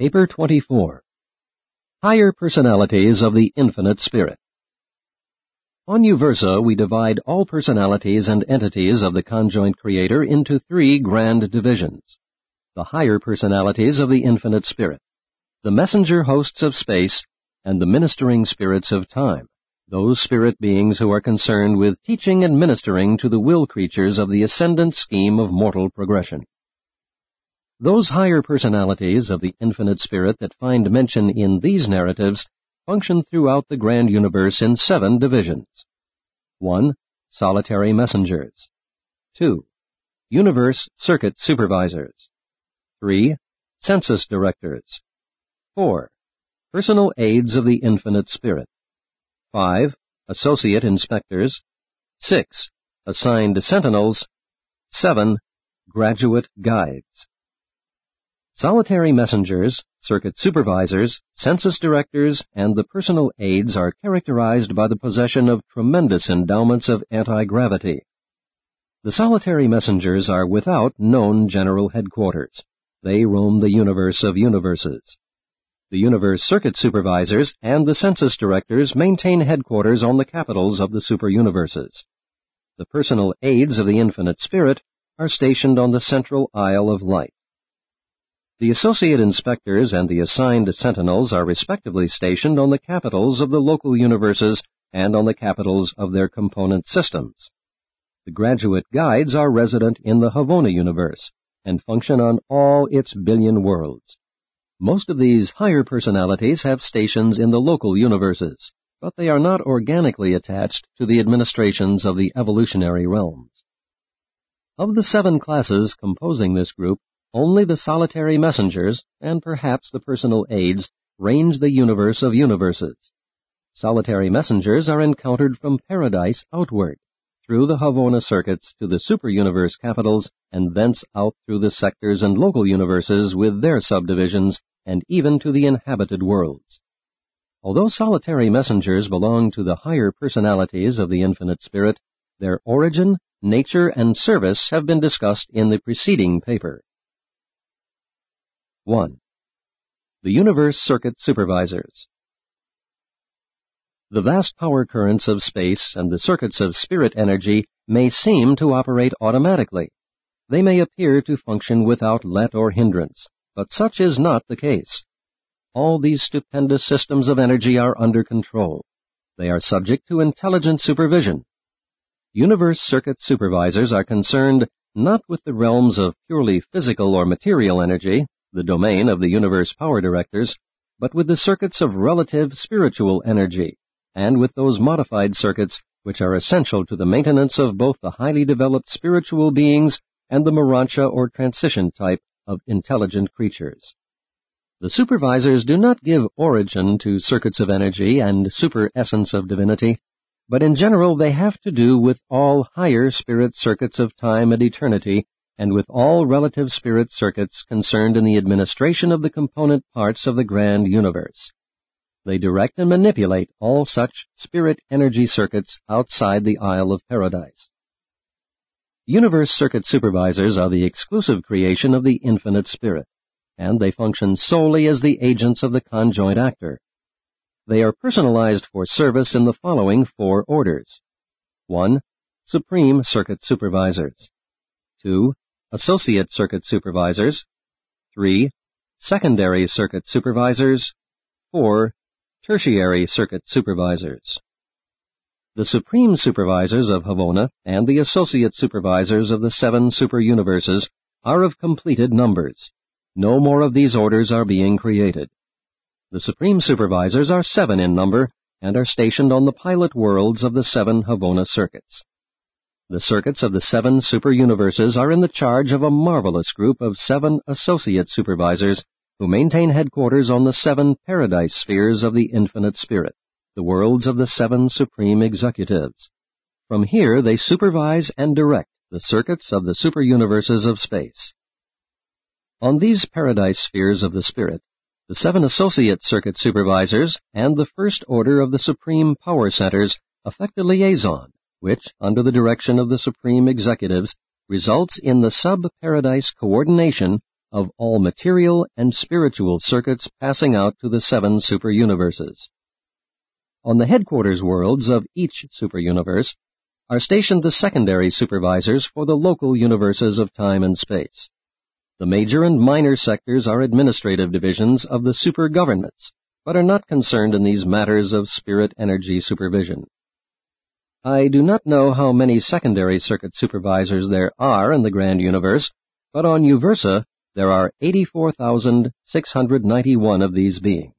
Paper 24. Higher Personalities of the Infinite Spirit. On Uversa, we divide all personalities and entities of the conjoint creator into three grand divisions. The higher personalities of the infinite spirit, the messenger hosts of space, and the ministering spirits of time, those spirit beings who are concerned with teaching and ministering to the will creatures of the ascendant scheme of mortal progression. Those higher personalities of the infinite spirit that find mention in these narratives function throughout the grand universe in seven divisions. 1. Solitary messengers. 2. Universe circuit supervisors. 3. Census directors. 4. Personal aides of the infinite spirit. 5. Associate inspectors. 6. Assigned sentinels. 7. Graduate guides. Solitary messengers, circuit supervisors, census directors, and the personal aides are characterized by the possession of tremendous endowments of anti-gravity. The solitary messengers are without known general headquarters. They roam the universe of universes. The universe circuit supervisors and the census directors maintain headquarters on the capitals of the superuniverses. The personal aides of the infinite spirit are stationed on the central Isle of Light. The associate inspectors and the assigned sentinels are respectively stationed on the capitals of the local universes and on the capitals of their component systems. The graduate guides are resident in the Havona universe and function on all its billion worlds. Most of these higher personalities have stations in the local universes, but they are not organically attached to the administrations of the evolutionary realms. Of the seven classes composing this group, only the solitary messengers, and perhaps the personal aides, range the universe of universes. Solitary messengers are encountered from paradise outward, through the Havona circuits to the superuniverse capitals, and thence out through the sectors and local universes with their subdivisions, and even to the inhabited worlds. Although solitary messengers belong to the higher personalities of the infinite spirit, their origin, nature, and service have been discussed in the preceding paper. 1. The Universe Circuit Supervisors The vast power currents of space and the circuits of spirit energy may seem to operate automatically. They may appear to function without let or hindrance, but such is not the case. All these stupendous systems of energy are under control. They are subject to intelligent supervision. Universe Circuit Supervisors are concerned not with the realms of purely physical or material energy, the domain of the universe power directors, but with the circuits of relative spiritual energy, and with those modified circuits which are essential to the maintenance of both the highly developed spiritual beings and the Morontia or transition type of intelligent creatures. The supervisors do not give origin to circuits of energy and super essence of divinity, but in general they have to do with all higher spirit circuits of time and eternity and with all relative spirit circuits concerned in the administration of the component parts of the grand universe. They direct and manipulate all such spirit energy circuits outside the Isle of Paradise. Universe circuit supervisors are the exclusive creation of the infinite spirit, and they function solely as the agents of the conjoint actor. They are personalized for service in the following four orders. 1. Supreme Circuit Supervisors. 2 associate circuit supervisors, 3. secondary circuit supervisors, 4. tertiary circuit supervisors. The supreme supervisors of Havona and the associate supervisors of the seven superuniverses are of completed numbers. No more of these orders are being created. The supreme supervisors are seven in number and are stationed on the pilot worlds of the seven Havona circuits. The circuits of the seven superuniverses are in the charge of a marvelous group of seven associate supervisors who maintain headquarters on the seven paradise spheres of the infinite spirit, the worlds of the seven supreme executives. From here they supervise and direct the circuits of the superuniverses of space. On these paradise spheres of the spirit, the seven associate circuit supervisors and the first order of the supreme power centers effect a liaison which, under the direction of the supreme executives, results in the sub-paradise coordination of all material and spiritual circuits passing out to the seven superuniverses. On the headquarters worlds of each superuniverse are stationed the secondary supervisors for the local universes of time and space. The major and minor sectors are administrative divisions of the super governments, but are not concerned in these matters of spirit energy supervision. I do not know how many secondary circuit supervisors there are in the grand universe, but on Uversa there are 84,691 of these beings.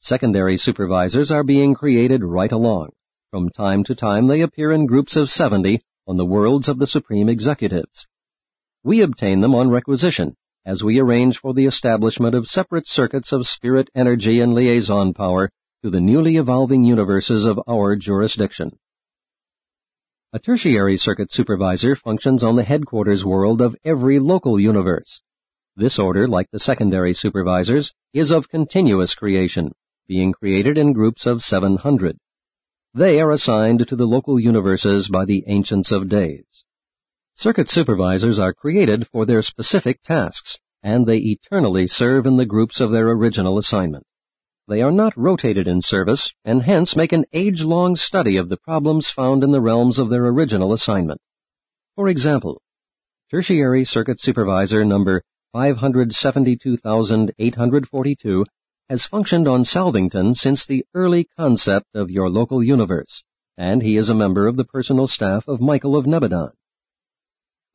Secondary supervisors are being created right along. From time to time they appear in groups of 70 on the worlds of the Supreme Executives. We obtain them on requisition as we arrange for the establishment of separate circuits of spirit energy and liaison power to the newly evolving universes of our jurisdiction. A tertiary circuit supervisor functions on the headquarters world of every local universe. This order, like the secondary supervisors, is of continuous creation, being created in groups of 700. They are assigned to the local universes by the Ancients of Days. Circuit supervisors are created for their specific tasks, and they eternally serve in the groups of their original assignment. They are not rotated in service, and hence make an age-long study of the problems found in the realms of their original assignment. For example, Tertiary Circuit Supervisor number 572,842 has functioned on Salvington since the early concept of your local universe, and he is a member of the personal staff of Michael of Nebadon.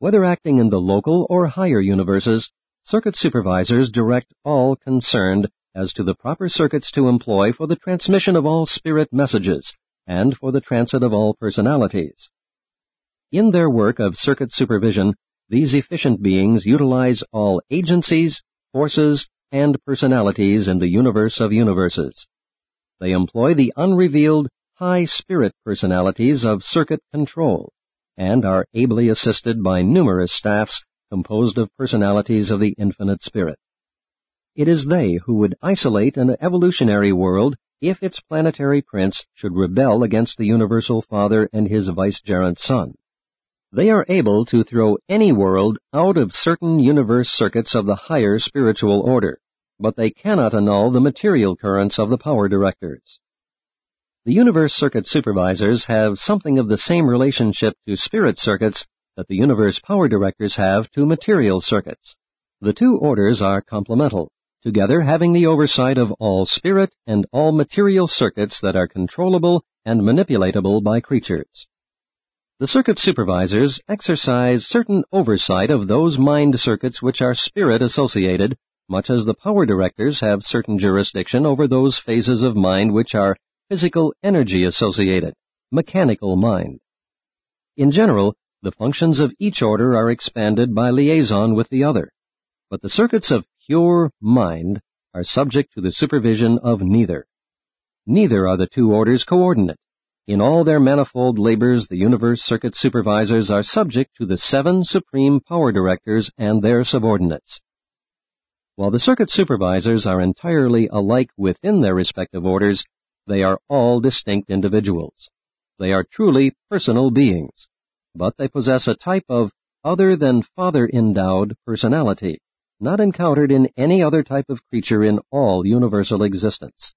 Whether acting in the local or higher universes, circuit supervisors direct all concerned as to the proper circuits to employ for the transmission of all spirit messages and for the transit of all personalities. In their work of circuit supervision, these efficient beings utilize all agencies, forces, and personalities in the universe of universes. They employ the unrevealed high spirit personalities of circuit control and are ably assisted by numerous staffs composed of personalities of the infinite spirit. It is they who would isolate an evolutionary world if its planetary prince should rebel against the Universal Father and his vicegerent son. They are able to throw any world out of certain universe circuits of the higher spiritual order, but they cannot annul the material currents of the power directors. The universe circuit supervisors have something of the same relationship to spirit circuits that the universe power directors have to material circuits. The two orders are complemental, together having the oversight of all spirit and all material circuits that are controllable and manipulatable by creatures. The circuit supervisors exercise certain oversight of those mind circuits which are spirit associated, much as the power directors have certain jurisdiction over those phases of mind which are physical energy associated, mechanical mind. In general, the functions of each order are expanded by liaison with the other, but the circuits of pure mind are subject to the supervision of neither. Neither are the two orders coordinate. In all their manifold labors, the universe circuit supervisors are subject to the seven supreme power directors and their subordinates. While the circuit supervisors are entirely alike within their respective orders, they are all distinct individuals. They are truly personal beings, but they possess a type of other than father endowed personality, not encountered in any other type of creature in all universal existence.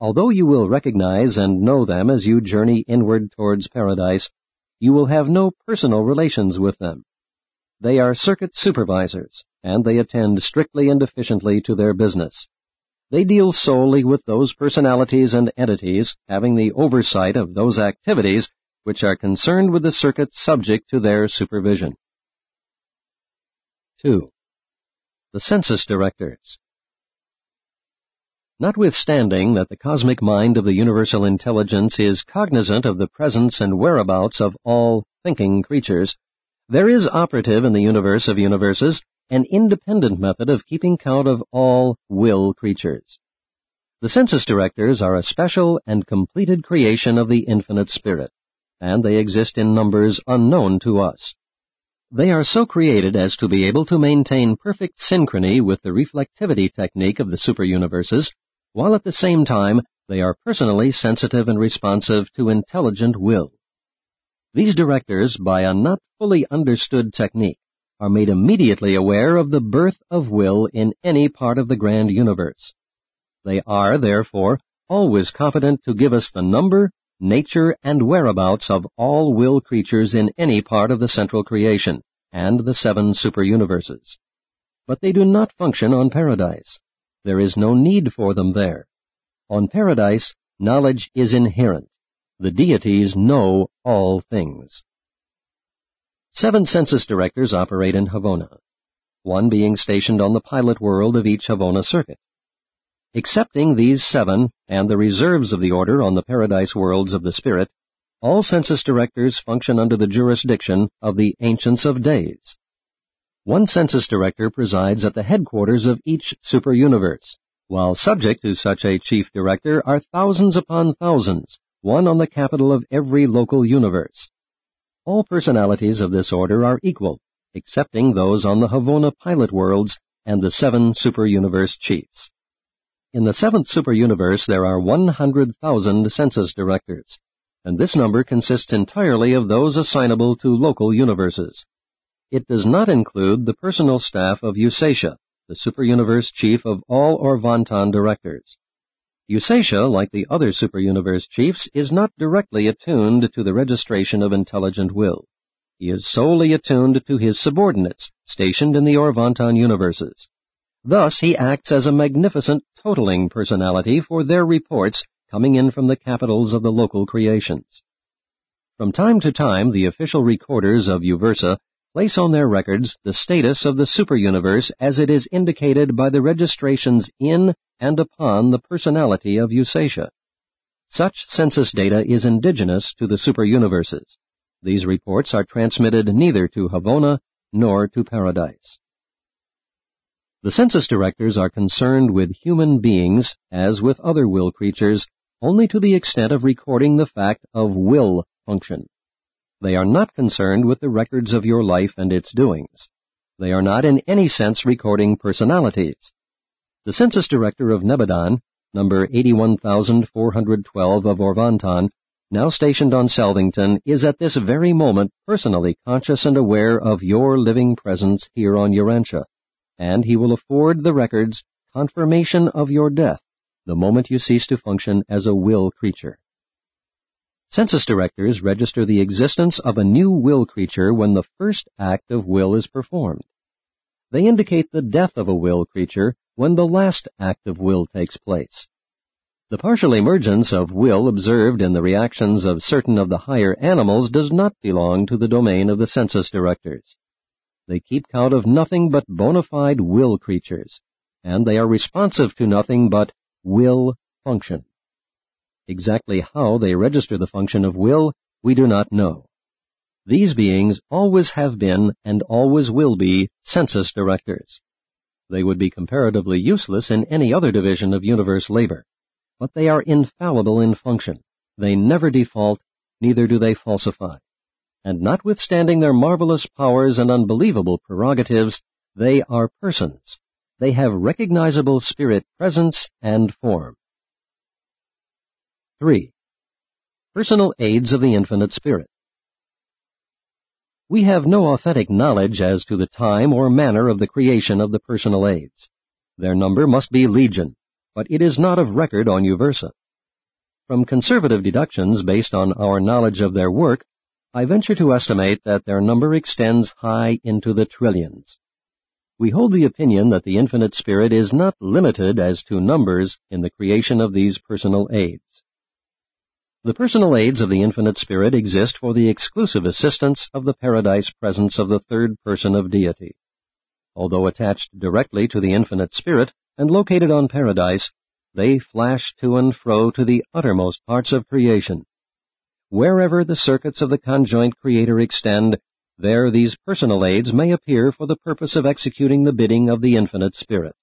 Although you will recognize and know them as you journey inward towards paradise, you will have no personal relations with them. They are circuit supervisors, and they attend strictly and efficiently to their business. They deal solely with those personalities and entities having the oversight of those activities which are concerned with the circuit subject to their supervision. 2. The Census Directors Notwithstanding that the cosmic mind of the universal intelligence is cognizant of the presence and whereabouts of all thinking creatures, there is operative in the universe of universes an independent method of keeping count of all will creatures. The census directors are a special and completed creation of the infinite spirit, and they exist in numbers unknown to us. They are so created as to be able to maintain perfect synchrony with the reflectivity technique of the superuniverses, while at the same time they are personally sensitive and responsive to intelligent will. These directors, by a not fully understood technique, are made immediately aware of the birth of will in any part of the grand universe. They are, therefore, always competent to give us the number, nature, and whereabouts of all will creatures in any part of the central creation and the seven super universes. But they do not function on paradise. There is no need for them there. On paradise, knowledge is inherent. The deities know all things. Seven census directors operate in Havona, one being stationed on the pilot world of each Havona circuit. Excepting these seven and the reserves of the order on the paradise worlds of the spirit, all census directors function under the jurisdiction of the Ancients of Days. One census director presides at the headquarters of each superuniverse, while subject to such a chief director are thousands upon thousands, one on the capital of every local universe. All personalities of this order are equal, excepting those on the Havona pilot worlds and the seven superuniverse chiefs. In the seventh superuniverse there are 100,000 census directors, and this number consists entirely of those assignable to local universes. It does not include the personal staff of Usatia, the superuniverse chief of all Orvonton directors. Usatia, like the other superuniverse chiefs, is not directly attuned to the registration of intelligent will. He is solely attuned to his subordinates, stationed in the Orvonton universes. Thus, he acts as a magnificent totaling personality for their reports coming in from the capitals of the local creations. From time to time, the official recorders of Uversa place on their records the status of the superuniverse as it is indicated by the registrations in and upon the personality of Usatia. Such census data is indigenous to the superuniverses. These reports are transmitted neither to Havona nor to Paradise. The census directors are concerned with human beings, as with other will creatures, only to the extent of recording the fact of will function. They are not concerned with the records of your life and its doings. They are not in any sense recording personalities. The census director of Nebadon, number 81412 of Orvonton, now stationed on Salvington, is at this very moment personally conscious and aware of your living presence here on Urantia, and he will afford the records confirmation of your death the moment you cease to function as a will creature. Census directors register the existence of a new will creature when the first act of will is performed. They indicate the death of a will creature when the last act of will takes place. The partial emergence of will observed in the reactions of certain of the higher animals does not belong to the domain of the census directors. They keep count of nothing but bona fide will creatures, and they are responsive to nothing but will function. Exactly how they register the function of will, we do not know. These beings always have been and always will be census directors. They would be comparatively useless in any other division of universe labor. But they are infallible in function. They never default, neither do they falsify. And notwithstanding their marvelous powers and unbelievable prerogatives, they are persons. They have recognizable spirit presence and form. 3. Personal aides of the Infinite Spirit. We have no authentic knowledge as to the time or manner of the creation of the personal aides. Their number must be legion, but it is not of record on Uversa. From conservative deductions based on our knowledge of their work, I venture to estimate that their number extends high into the trillions. We hold the opinion that the Infinite Spirit is not limited as to numbers in the creation of these personal aides. The personal aides of the Infinite Spirit exist for the exclusive assistance of the paradise presence of the third person of deity. Although attached directly to the Infinite Spirit and located on paradise, they flash to and fro to the uttermost parts of creation. Wherever the circuits of the conjoint Creator extend, there these personal aides may appear for the purpose of executing the bidding of the Infinite Spirit.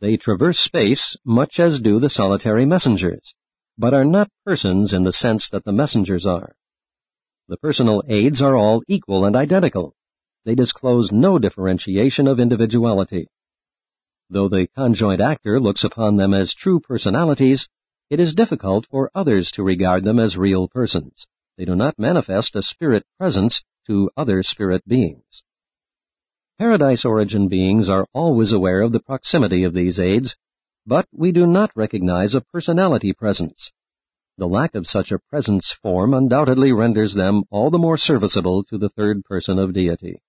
They traverse space much as do the solitary messengers but are not persons in the sense that the messengers are. The personal aides are all equal and identical. They disclose no differentiation of individuality. Though the conjoint actor looks upon them as true personalities, it is difficult for others to regard them as real persons. They do not manifest a spirit presence to other spirit beings. Paradise origin beings are always aware of the proximity of these aides, but we do not recognize a personality presence. The lack of such a presence form undoubtedly renders them all the more serviceable to the third person of deity.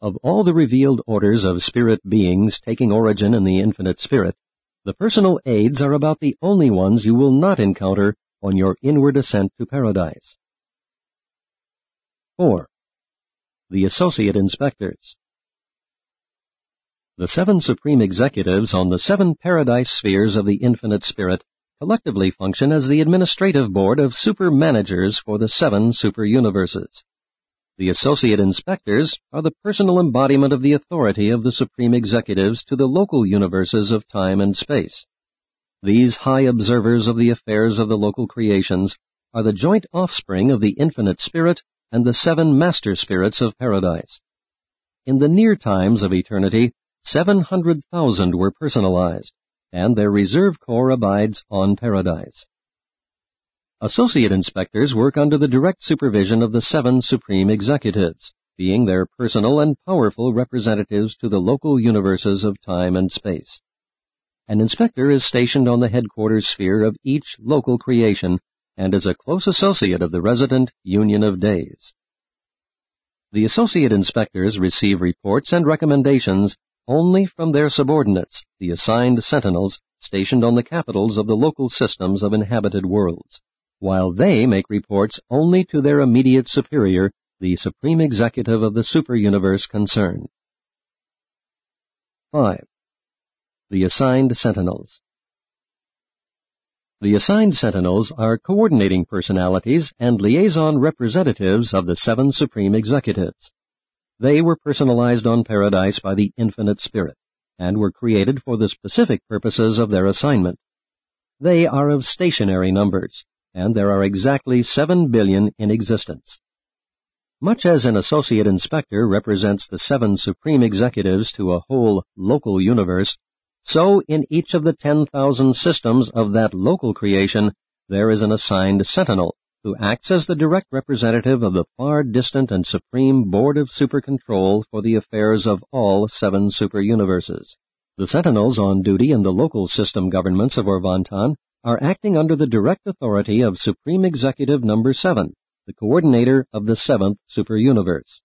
Of all the revealed orders of spirit beings taking origin in the infinite spirit, the personal aides are about the only ones you will not encounter on your inward ascent to paradise. 4. The Associate Inspectors The seven supreme executives on the seven paradise spheres of the infinite spirit collectively function as the administrative board of super managers for the seven super universes. The associate inspectors are the personal embodiment of the authority of the supreme executives to the local universes of time and space. These high observers of the affairs of the local creations are the joint offspring of the infinite spirit and the seven master spirits of paradise. In the near times of eternity, 700,000 were personalized, and their reserve corps abides on paradise. Associate inspectors work under the direct supervision of the seven supreme executives, being their personal and powerful representatives to the local universes of time and space. An inspector is stationed on the headquarters sphere of each local creation and is a close associate of the resident Union of Days. The associate inspectors receive reports and recommendations only from their subordinates, the assigned sentinels stationed on the capitals of the local systems of inhabited worlds while they make reports only to their immediate superior, the supreme executive of the super-universe concerned. 5. The Assigned Sentinels The assigned sentinels are coordinating personalities and liaison representatives of the seven supreme executives. They were personalized on Paradise by the Infinite Spirit and were created for the specific purposes of their assignment. They are of stationary numbers, and there are exactly 7 billion in existence. Much as an associate inspector represents the seven supreme executives to a whole local universe, so in each of the 10,000 systems of that local creation, there is an assigned sentinel who acts as the direct representative of the far distant and supreme Board of Super Control for the affairs of all seven super universes. The sentinels on duty in the local system governments of Orvonton are acting under the direct authority of Supreme Executive Number 7, the coordinator of the seventh superuniverse.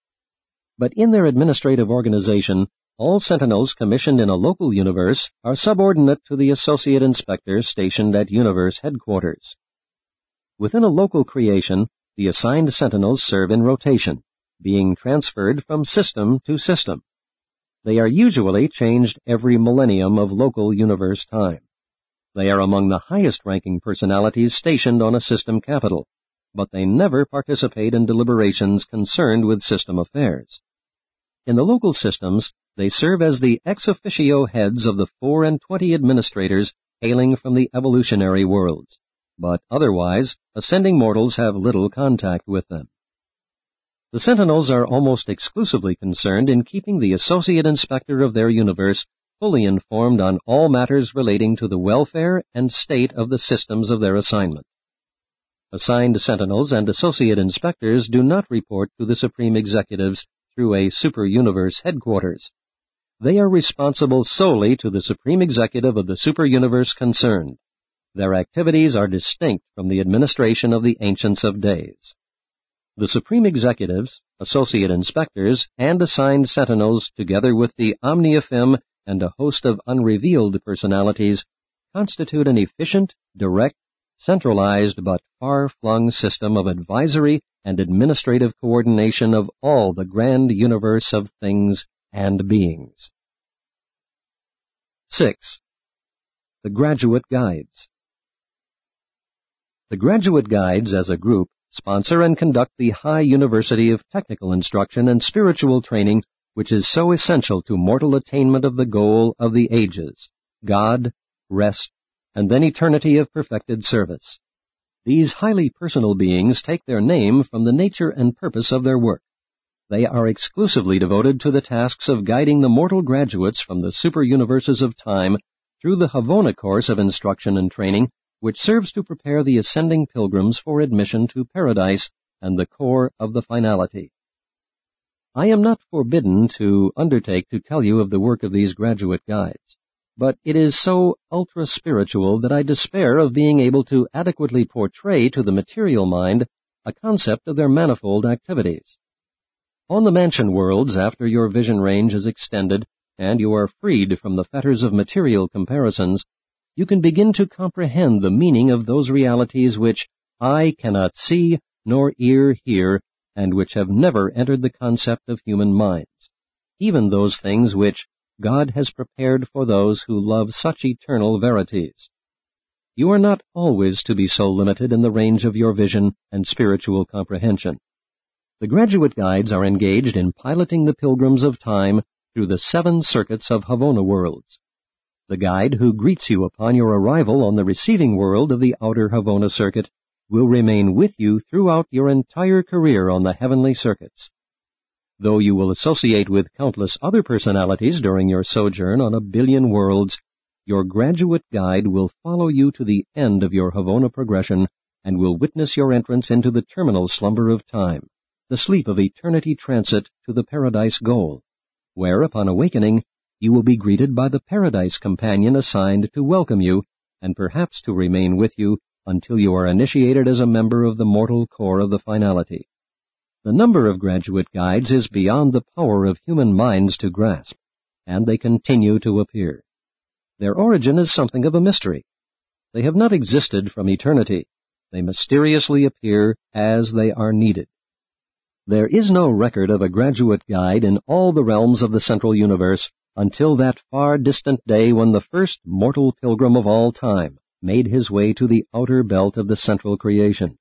But in their administrative organization, all sentinels commissioned in a local universe are subordinate to the associate inspectors stationed at universe headquarters. Within a local creation, the assigned sentinels serve in rotation, being transferred from system to system. They are usually changed every millennium of local universe time. They are among the highest ranking personalities stationed on a system capital, but they never participate in deliberations concerned with system affairs. In the local systems, they serve as the ex officio heads of the four and twenty administrators hailing from the evolutionary worlds, but otherwise, ascending mortals have little contact with them. The Sentinels are almost exclusively concerned in keeping the associate inspector of their universe fully informed on all matters relating to the welfare and state of the systems of their assignment. Assigned sentinels and associate inspectors do not report to the supreme executives through a super universe headquarters. They are responsible solely to the supreme executive of the super universe concerned. Their activities are distinct from the administration of the Ancients of Days. The supreme executives, associate inspectors, and assigned sentinels, together with the Omniaphim and a host of unrevealed personalities constitute an efficient, direct, centralized but far-flung system of advisory and administrative coordination of all the grand universe of things and beings. 6. The Graduate Guides The Graduate Guides as a group sponsor and conduct the High University of Technical Instruction and Spiritual Training which is so essential to mortal attainment of the goal of the ages, God, rest, and then eternity of perfected service. These highly personal beings take their name from the nature and purpose of their work. They are exclusively devoted to the tasks of guiding the mortal graduates from the super universes of time through the Havona course of instruction and training, which serves to prepare the ascending pilgrims for admission to paradise and the corps of the finality. I am not forbidden to undertake to tell you of the work of these graduate guides, but it is so ultra-spiritual that I despair of being able to adequately portray to the material mind a concept of their manifold activities. On the mansion worlds, after your vision range is extended and you are freed from the fetters of material comparisons, you can begin to comprehend the meaning of those realities which eye cannot see nor ear hear and which have never entered the concept of human minds, even those things which God has prepared for those who love such eternal verities. You are not always to be so limited in the range of your vision and spiritual comprehension. The graduate guides are engaged in piloting the pilgrims of time through the seven circuits of Havona worlds. The guide who greets you upon your arrival on the receiving world of the outer Havona circuit will remain with you throughout your entire career on the heavenly circuits. Though you will associate with countless other personalities during your sojourn on a billion worlds, your graduate guide will follow you to the end of your Havona progression and will witness your entrance into the terminal slumber of time the sleep of eternity transit to the paradise goal, where, upon awakening, you will be greeted by the paradise companion assigned to welcome you and perhaps to remain with you until you are initiated as a member of the mortal corps of the finality. The number of graduate guides is beyond the power of human minds to grasp, and they continue to appear. Their origin is something of a mystery. They have not existed from eternity. They mysteriously appear as they are needed. There is no record of a graduate guide in all the realms of the central universe until that far distant day when the first mortal pilgrim of all time made his way to the outer belt of the central creation.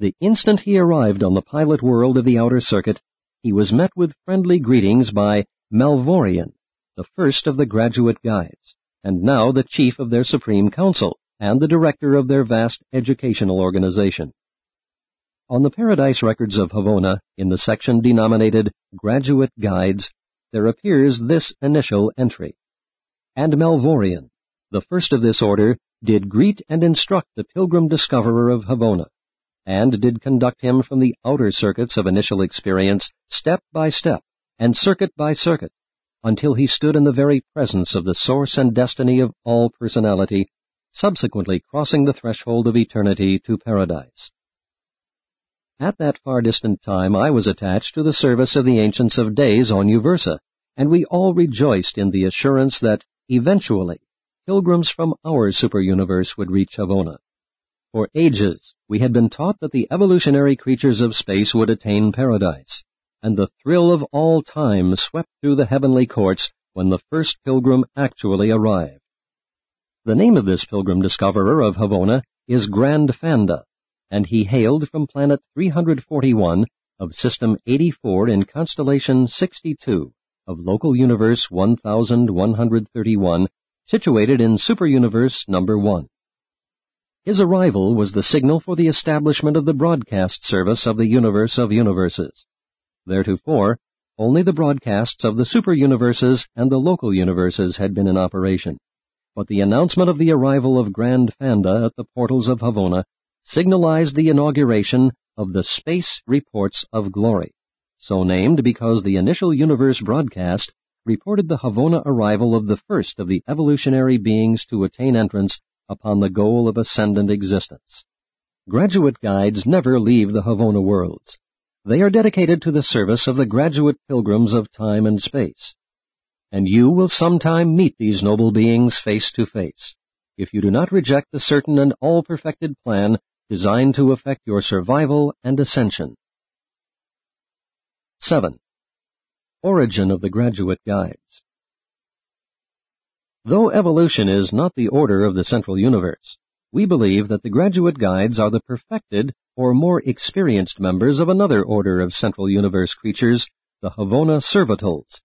The instant he arrived on the pilot world of the outer circuit, he was met with friendly greetings by Malvorian, the first of the graduate guides, and now the chief of their supreme council and the director of their vast educational organization. On the Paradise Records of Havona, in the section denominated Graduate Guides, there appears this initial entry. And Malvorian, the first of this order, did greet and instruct the pilgrim discoverer of Havona, and did conduct him from the outer circuits of initial experience step by step and circuit by circuit, until he stood in the very presence of the source and destiny of all personality, subsequently crossing the threshold of eternity to paradise. At that far distant time I was attached to the service of the Ancients of Days on Uversa, and we all rejoiced in the assurance that, eventually, pilgrims from our superuniverse would reach Havona. For ages, we had been taught that the evolutionary creatures of space would attain paradise, and the thrill of all time swept through the heavenly courts when the first pilgrim actually arrived. The name of this pilgrim discoverer of Havona is Grandfanda, and he hailed from planet 341 of System 84 in constellation 62 of local universe 1131, situated in superuniverse number 1. His arrival was the signal for the establishment of the broadcast service of the universe of universes. Theretofore, only the broadcasts of the superuniverses and the local universes had been in operation. But the announcement of the arrival of Grandfanda at the portals of Havona signalized the inauguration of the Space Reports of Glory, so named because the initial universe broadcast reported the Havona arrival of the first of the evolutionary beings to attain entrance upon the goal of ascendant existence. Graduate guides never leave the Havona worlds. They are dedicated to the service of the graduate pilgrims of time and space. And you will sometime meet these noble beings face to face, if you do not reject the certain and all perfected plan designed to affect your survival and ascension. 7. Origin of the Graduate Guides Though evolution is not the order of the central universe, we believe that the graduate guides are the perfected or more experienced members of another order of central universe creatures, the Havona Servitals.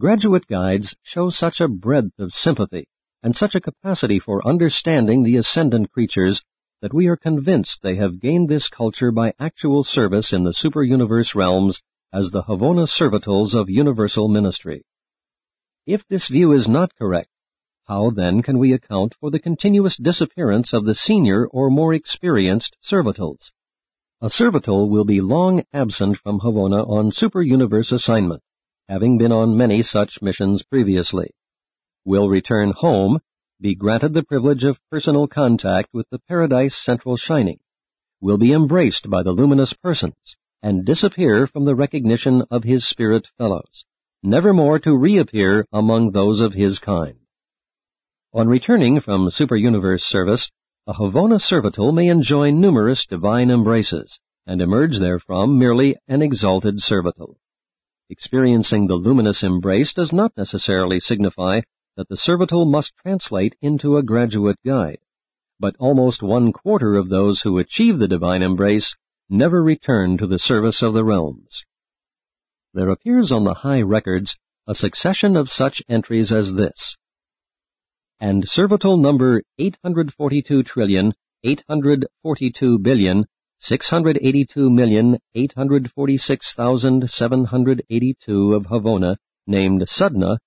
Graduate guides show such a breadth of sympathy and such a capacity for understanding the ascendant creatures that we are convinced they have gained this culture by actual service in the superuniverse realms as the Havona servitals of universal ministry. If this view is not correct, how then can we account for the continuous disappearance of the senior or more experienced servitals? A servitor will be long absent from Havona on super-universe assignment, having been on many such missions previously. Will return home, be granted the privilege of personal contact with the Paradise Central Shining, will be embraced by the luminous persons, and disappear from the recognition of his spirit fellows, never more to reappear among those of his kind. On returning from super-universe service, a Havona servitor may enjoy numerous divine embraces, and emerge therefrom merely an exalted servitor. Experiencing the luminous embrace does not necessarily signify that the servitor must translate into a graduate guide, but almost one quarter of those who achieve the divine embrace never returned to the service of the realms. There appears on the high records a succession of such entries as this and servital number 842 trillion 842 billion 682,846,782 of Havona, named Sudna,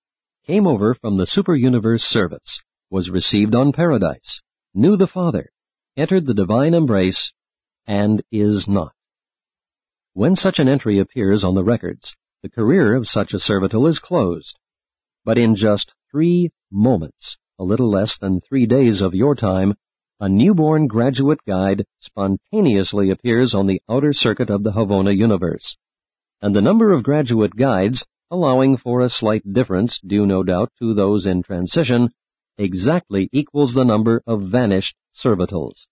came over from the super-universe service, was received on paradise, knew the Father, entered the divine embrace, and is not. When such an entry appears on the records, the career of such a servitor is closed. But in just three moments, a little less than three days of your time, a newborn graduate guide spontaneously appears on the outer circuit of the Havona universe. And the number of graduate guides, allowing for a slight difference due no doubt to those in transition, exactly equals the number of vanished servitals.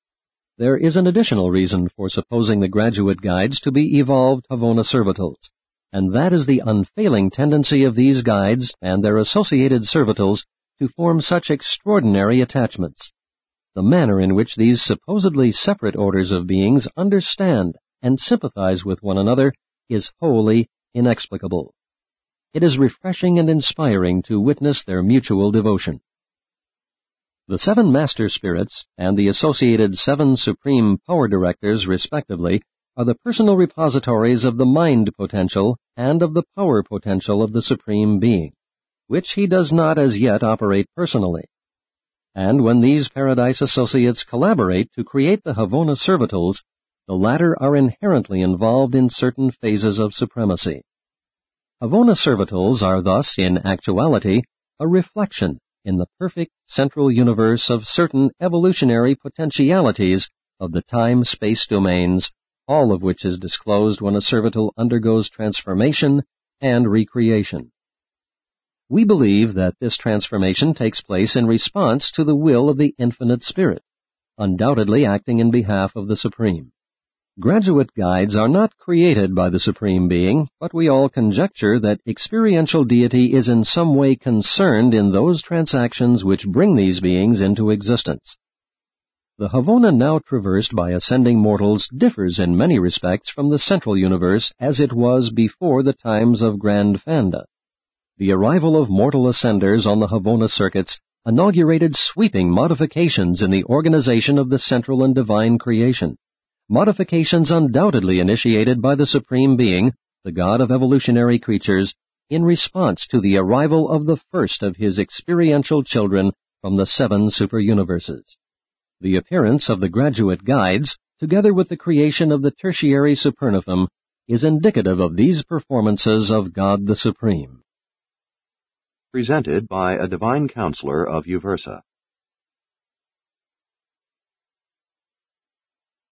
There is an additional reason for supposing the graduate guides to be evolved Havona servitals, and that is the unfailing tendency of these guides and their associated servitals to form such extraordinary attachments. The manner in which these supposedly separate orders of beings understand and sympathize with one another is wholly inexplicable. It is refreshing and inspiring to witness their mutual devotion. The seven master spirits and the associated seven supreme power directors, respectively, are the personal repositories of the mind potential and of the power potential of the Supreme Being which he does not as yet operate personally. And when these Paradise Associates collaborate to create the Havona servitals, the latter are inherently involved in certain phases of supremacy. Havona servitals are thus, in actuality, a reflection in the perfect central universe of certain evolutionary potentialities of the time-space domains, all of which is disclosed when a servital undergoes transformation and recreation. We believe that this transformation takes place in response to the will of the infinite spirit, undoubtedly acting in behalf of the Supreme. Graduate guides are not created by the Supreme Being, but we all conjecture that experiential deity is in some way concerned in those transactions which bring these beings into existence. The Havona now traversed by ascending mortals differs in many respects from the central universe as it was before the times of Grandfanda. The arrival of mortal ascenders on the Havona circuits inaugurated sweeping modifications in the organization of the central and divine creation. Modifications undoubtedly initiated by the Supreme Being, the God of evolutionary creatures, in response to the arrival of the first of his experiential children from the seven super-universes. The appearance of the graduate guides, together with the creation of the tertiary supernaphim, is indicative of these performances of God the Supreme presented by a divine counselor of Uversa.